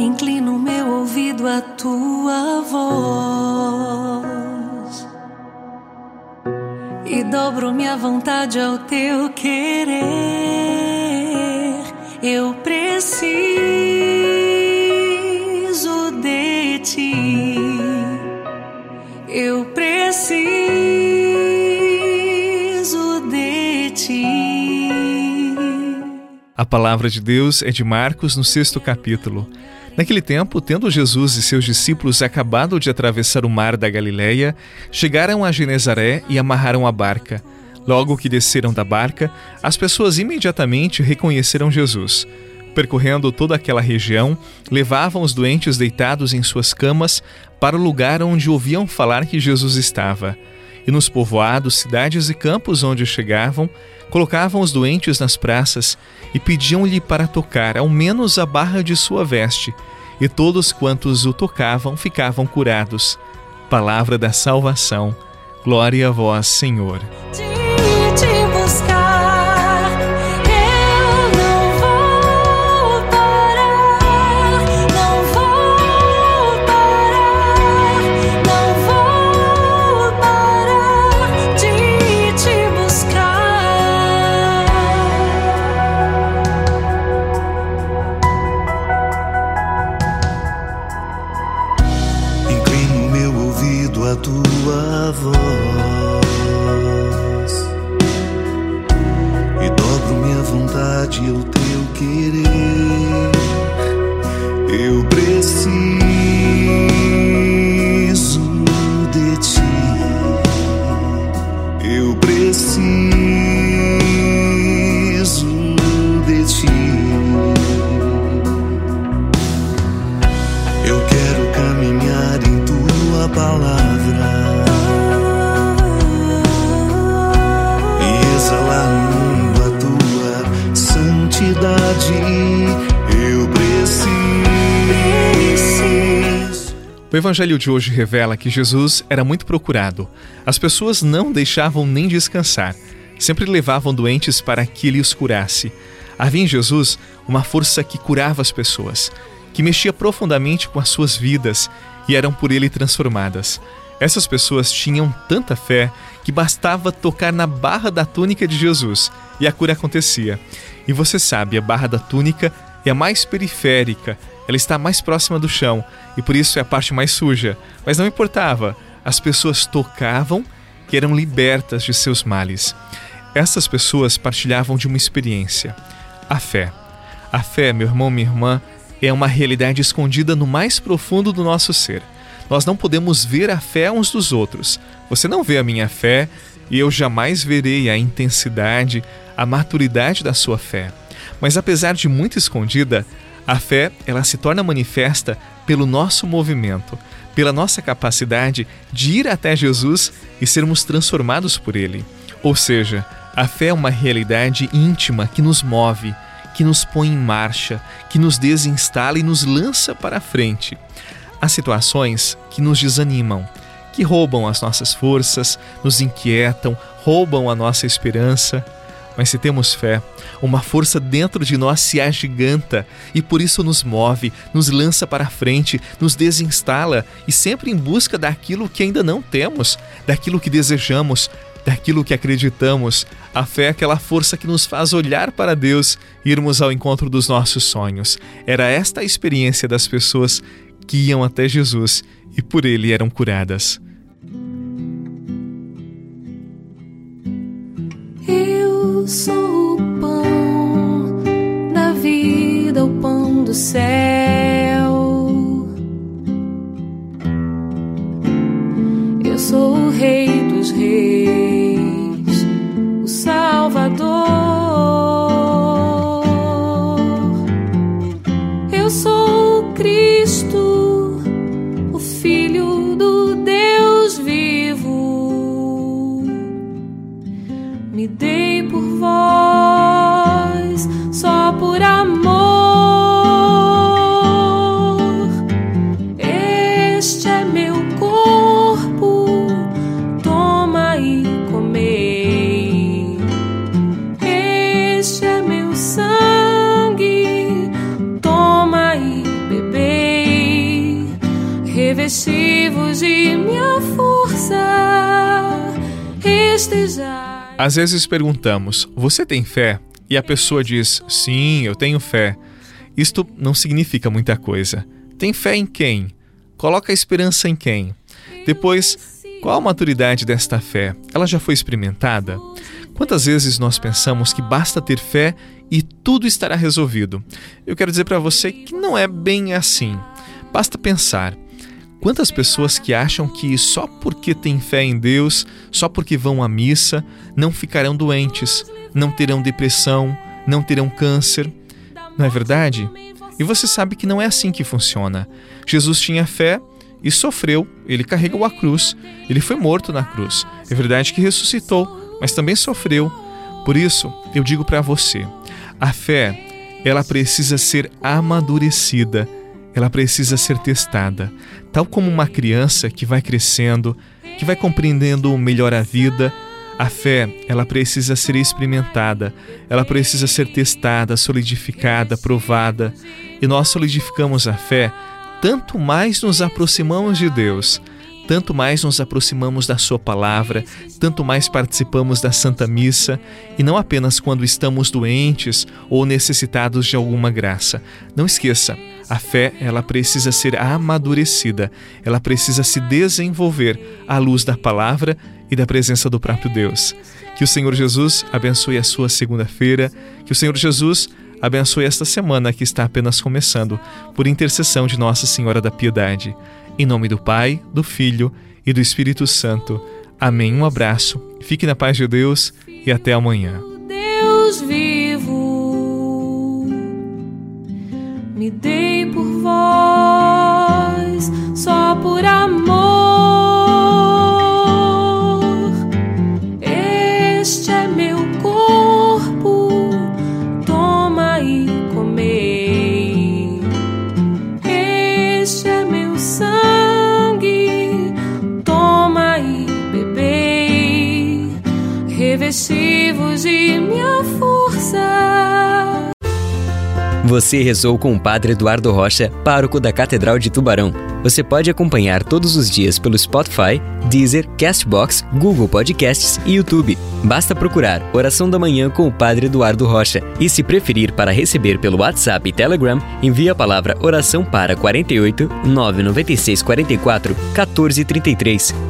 inclino meu ouvido à tua voz e dobro minha vontade ao teu querer. Eu preciso de ti. Eu preciso de ti. A palavra de Deus é de Marcos no sexto capítulo. Naquele tempo, tendo Jesus e seus discípulos acabado de atravessar o mar da Galileia, chegaram a Genezaré e amarraram a barca. Logo que desceram da barca, as pessoas imediatamente reconheceram Jesus. Percorrendo toda aquela região, levavam os doentes deitados em suas camas para o lugar onde ouviam falar que Jesus estava. E nos povoados, cidades e campos onde chegavam, colocavam os doentes nas praças e pediam-lhe para tocar ao menos a barra de sua veste, e todos quantos o tocavam ficavam curados. Palavra da salvação. Glória a vós, Senhor. O evangelho de hoje revela que Jesus era muito procurado. As pessoas não deixavam nem descansar, sempre levavam doentes para que ele os curasse. Havia em Jesus uma força que curava as pessoas, que mexia profundamente com as suas vidas e eram por ele transformadas. Essas pessoas tinham tanta fé que bastava tocar na barra da túnica de Jesus e a cura acontecia. E você sabe, a barra da túnica é a mais periférica, ela está mais próxima do chão e por isso é a parte mais suja. Mas não importava, as pessoas tocavam e eram libertas de seus males. Essas pessoas partilhavam de uma experiência, a fé. A fé, meu irmão, minha irmã, é uma realidade escondida no mais profundo do nosso ser. Nós não podemos ver a fé uns dos outros. Você não vê a minha fé e eu jamais verei a intensidade, a maturidade da sua fé. Mas apesar de muito escondida, a fé, ela se torna manifesta pelo nosso movimento, pela nossa capacidade de ir até Jesus e sermos transformados por ele. Ou seja, a fé é uma realidade íntima que nos move, que nos põe em marcha, que nos desinstala e nos lança para frente. Há situações que nos desanimam, que roubam as nossas forças, nos inquietam, roubam a nossa esperança. Mas se temos fé, uma força dentro de nós se agiganta e por isso nos move, nos lança para frente, nos desinstala e sempre em busca daquilo que ainda não temos, daquilo que desejamos, daquilo que acreditamos. A fé é aquela força que nos faz olhar para Deus e irmos ao encontro dos nossos sonhos. Era esta a experiência das pessoas que iam até Jesus e por ele eram curadas. Sou o pão da vida, o pão do céu. me dei por vós só por amor. Este é meu corpo, toma e comei. Este é meu sangue, toma e bebei. Revesti-vos de minha força, estejais. Às vezes perguntamos: Você tem fé? E a pessoa diz: Sim, eu tenho fé. Isto não significa muita coisa. Tem fé em quem? Coloca a esperança em quem? Depois, qual a maturidade desta fé? Ela já foi experimentada? Quantas vezes nós pensamos que basta ter fé e tudo estará resolvido? Eu quero dizer para você que não é bem assim. Basta pensar. Quantas pessoas que acham que só porque têm fé em Deus, só porque vão à missa, não ficarão doentes, não terão depressão, não terão câncer? Não é verdade? E você sabe que não é assim que funciona. Jesus tinha fé e sofreu, ele carregou a cruz, ele foi morto na cruz. É verdade que ressuscitou, mas também sofreu. Por isso, eu digo para você: a fé, ela precisa ser amadurecida, ela precisa ser testada, tal como uma criança que vai crescendo, que vai compreendendo melhor a vida. A fé, ela precisa ser experimentada, ela precisa ser testada, solidificada, provada. E nós solidificamos a fé tanto mais nos aproximamos de Deus, tanto mais nos aproximamos da Sua palavra, tanto mais participamos da Santa Missa, e não apenas quando estamos doentes ou necessitados de alguma graça. Não esqueça, a fé ela precisa ser amadurecida, ela precisa se desenvolver à luz da palavra e da presença do próprio Deus. Que o Senhor Jesus abençoe a sua segunda-feira, que o Senhor Jesus abençoe esta semana que está apenas começando, por intercessão de Nossa Senhora da Piedade. Em nome do Pai, do Filho e do Espírito Santo. Amém. Um abraço, fique na paz de Deus e até amanhã. Deus vivo, me dei por vós, só por amor. Revestivos de minha força. Você rezou com o Padre Eduardo Rocha, pároco da Catedral de Tubarão. Você pode acompanhar todos os dias pelo Spotify, Deezer, Castbox, Google Podcasts e YouTube. Basta procurar Oração da Manhã com o Padre Eduardo Rocha. E se preferir para receber pelo WhatsApp e Telegram, envie a palavra oração para 48 996 44 1433.